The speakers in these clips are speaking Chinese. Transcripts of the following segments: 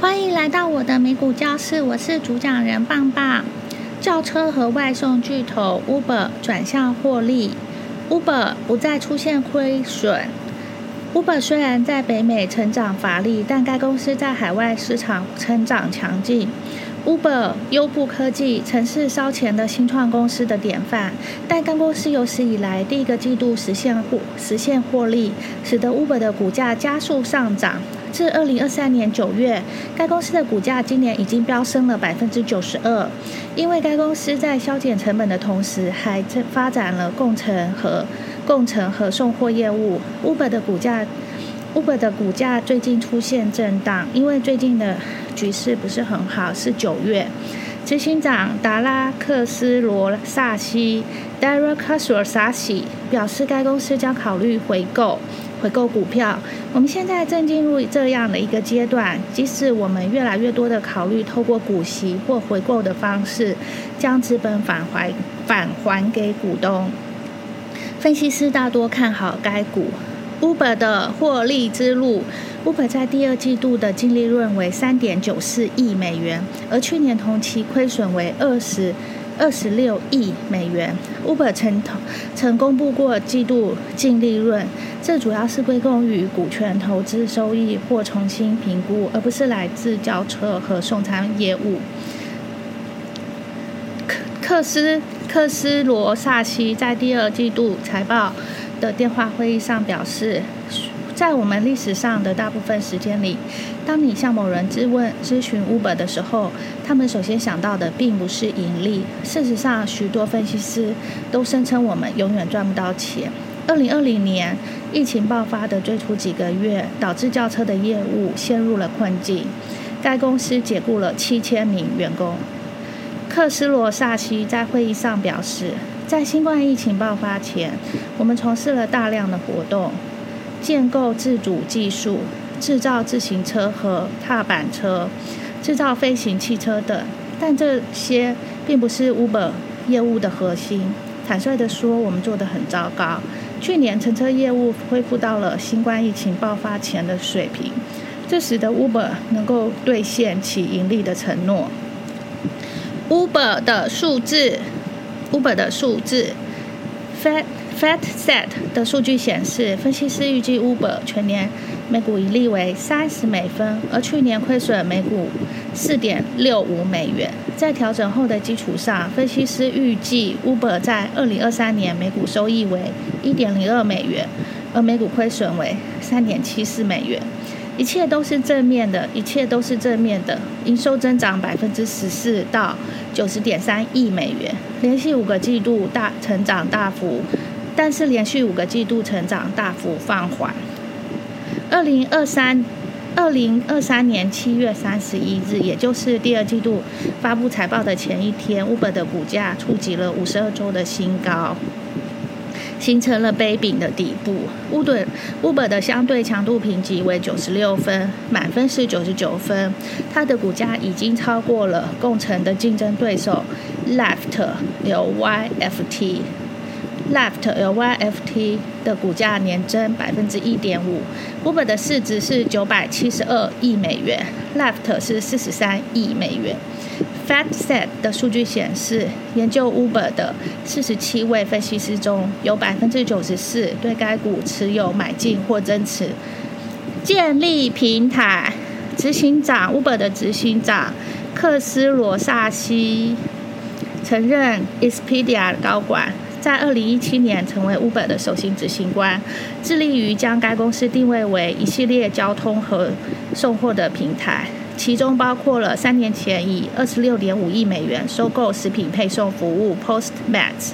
欢迎来到我的美股教室，我是主讲人棒棒。轿车和外送巨头 Uber 转向获利，Uber 不再出现亏损。Uber 虽然在北美成长乏力，但该公司在海外市场成长强劲。Uber 优步科技曾是烧钱的新创公司的典范，但该公司有史以来第一个季度实现获实现获利，使得 Uber 的股价加速上涨。至二零二三年九月，该公司的股价今年已经飙升了百分之九十二，因为该公司在削减成本的同时，还发展了共乘和共乘和送货业务。Uber 的股价，Uber 的股价最近出现震荡，因为最近的局势不是很好。是九月，执行长达拉克斯罗萨西 （Dara k a s r s a s i 表示，该公司将考虑回购。回购股票，我们现在正进入这样的一个阶段。即使我们越来越多的考虑透过股息或回购的方式，将资本返还返还给股东。分析师大多看好该股。Uber 的获利之路，Uber 在第二季度的净利润为三点九四亿美元，而去年同期亏损为二十。二十六亿美元，Uber 曾曾公布过季度净利润，这主要是归功于股权投资收益或重新评估，而不是来自轿车和送餐业务。克斯克斯罗萨西在第二季度财报的电话会议上表示。在我们历史上的大部分时间里，当你向某人质问、咨询 Uber 的时候，他们首先想到的并不是盈利。事实上，许多分析师都声称我们永远赚不到钱。二零二零年疫情爆发的最初几个月，导致轿车的业务陷入了困境。该公司解雇了七千名员工。克斯罗萨西在会议上表示，在新冠疫情爆发前，我们从事了大量的活动。建构自主技术，制造自行车和踏板车，制造飞行汽车等，但这些并不是 Uber 业务的核心。坦率地说，我们做得很糟糕。去年乘车业务恢复到了新冠疫情爆发前的水平，这使得 Uber 能够兑现其盈利的承诺。Uber 的数字，Uber 的数字。FAT SET 的数据显示，分析师预计 Uber 全年每股盈利为三十美分，而去年亏损每股四点六五美元。在调整后的基础上，分析师预计 Uber 在二零二三年每股收益为一点零二美元，而每股亏损为三点七四美元。一切都是正面的，一切都是正面的。营收增长百分之十四到九十点三亿美元，连续五个季度大成长大幅。但是连续五个季度成长大幅放缓。二零二三二零二三年七月三十一日，也就是第二季度发布财报的前一天，Uber 的股价触及了五十二周的新高，形成了杯柄的底部。Uber Uber 的相对强度评级为九十六分，满分是九十九分。它的股价已经超过了共乘的竞争对手 Left 由 YFT。Left LYFT 的股价年增百分之一点五，Uber 的市值是九百七十二亿美元，Left 是四十三亿美元。FactSet 的数据显示，研究 Uber 的四十七位分析师中有百分之九十四对该股持有买进或增持。建立平台执行长 Uber 的执行长克斯罗萨西承认 Expedia 高管。在二零一七年成为 Uber 的首席执行官，致力于将该公司定位为一系列交通和送货的平台，其中包括了三年前以二十六点五亿美元收购食品配送服务 Postmates。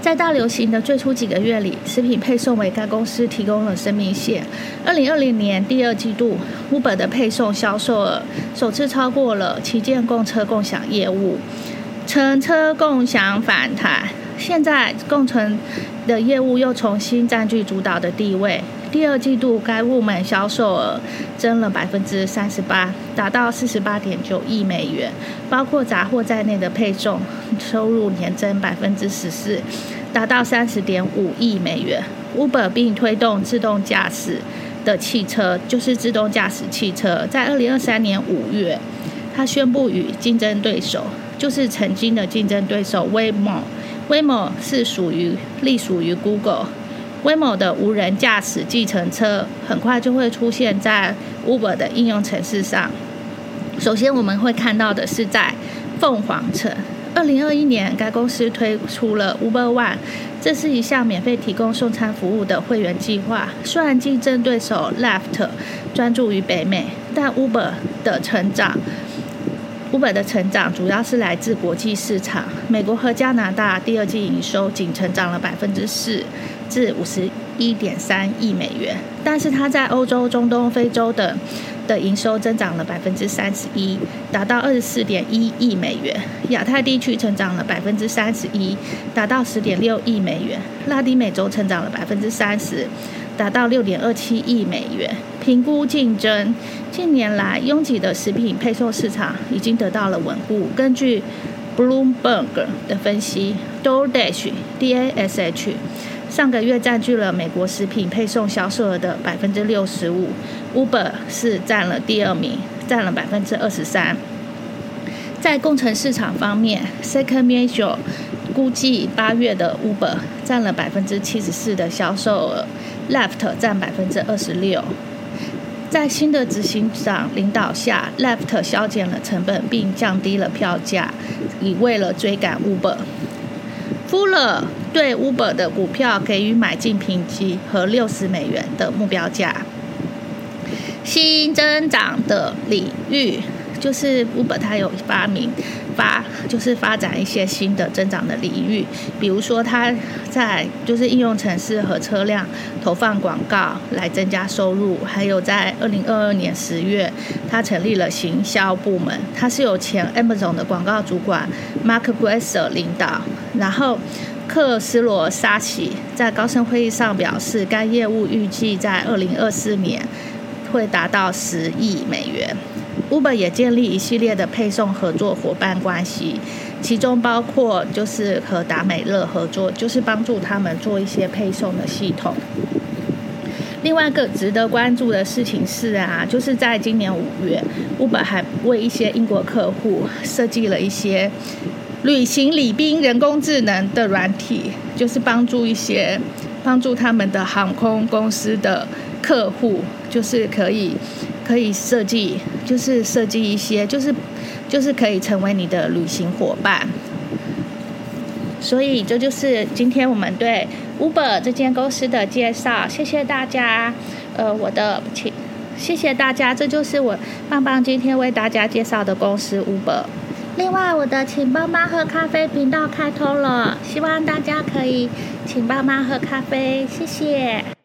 在大流行的最初几个月里，食品配送为该公司提供了生命线。二零二零年第二季度，Uber 的配送销售额首次超过了旗舰共车共享业务，乘车共享反弹。现在共存的业务又重新占据主导的地位。第二季度该部门销售额增了百分之三十八，达到四十八点九亿美元，包括杂货在内的配送收入年增百分之十四，达到三十点五亿美元。Uber 并推动自动驾驶的汽车，就是自动驾驶汽车，在二零二三年五月，他宣布与竞争对手，就是曾经的竞争对手 Waymo Waymo 是属于隶属于 Google，Waymo 的无人驾驶计程车很快就会出现在 Uber 的应用程式上。首先我们会看到的是在凤凰城。二零二一年，该公司推出了 Uber One，这是一项免费提供送餐服务的会员计划。虽然竞争对手 Left 专注于北美，但 Uber 的成长，Uber 的成长主要是来自国际市场。美国和加拿大第二季营收仅成长了百分之四，至五十一点三亿美元，但是它在欧洲、中东、非洲等。的营收增长了百分之三十一，达到二十四点一亿美元。亚太地区成长了百分之三十一，达到十点六亿美元。拉丁美洲成长了百分之三十，达到六点二七亿美元。评估竞争，近年来拥挤的食品配送市场已经得到了稳固。根据 Bloomberg 的分析，DoorDash D A S H。上个月占据了美国食品配送销售额的百分之六十五，Uber 是占了第二名，占了百分之二十三。在工程市场方面，Second Major 估计八月的 Uber 占了百分之七十四的销售额，Left 占百分之二十六。在新的执行长领导下，Left 削减了成本并降低了票价，以为了追赶 Uber。Fuller 对 Uber 的股票给予买进评级和六十美元的目标价。新增长的领域就是 Uber，它有发明发，就是发展一些新的增长的领域，比如说它在就是应用城市和车辆投放广告来增加收入，还有在二零二二年十月，它成立了行销部门，它是由前 Amazon 的广告主管 Mark Gresser 领导。然后，克斯罗沙奇在高盛会议上表示，该业务预计在二零二四年会达到十亿美元。Uber 也建立一系列的配送合作伙伴关系，其中包括就是和达美乐合作，就是帮助他们做一些配送的系统。另外一个值得关注的事情是啊，就是在今年五月，Uber 还为一些英国客户设计了一些。旅行礼宾人工智能的软体，就是帮助一些帮助他们的航空公司的客户，就是可以可以设计，就是设计一些，就是就是可以成为你的旅行伙伴。所以这就是今天我们对 Uber 这间公司的介绍。谢谢大家，呃，我的请，谢谢大家，这就是我棒棒今天为大家介绍的公司 Uber。另外，我的请爸妈喝咖啡频道开通了，希望大家可以请爸妈喝咖啡，谢谢。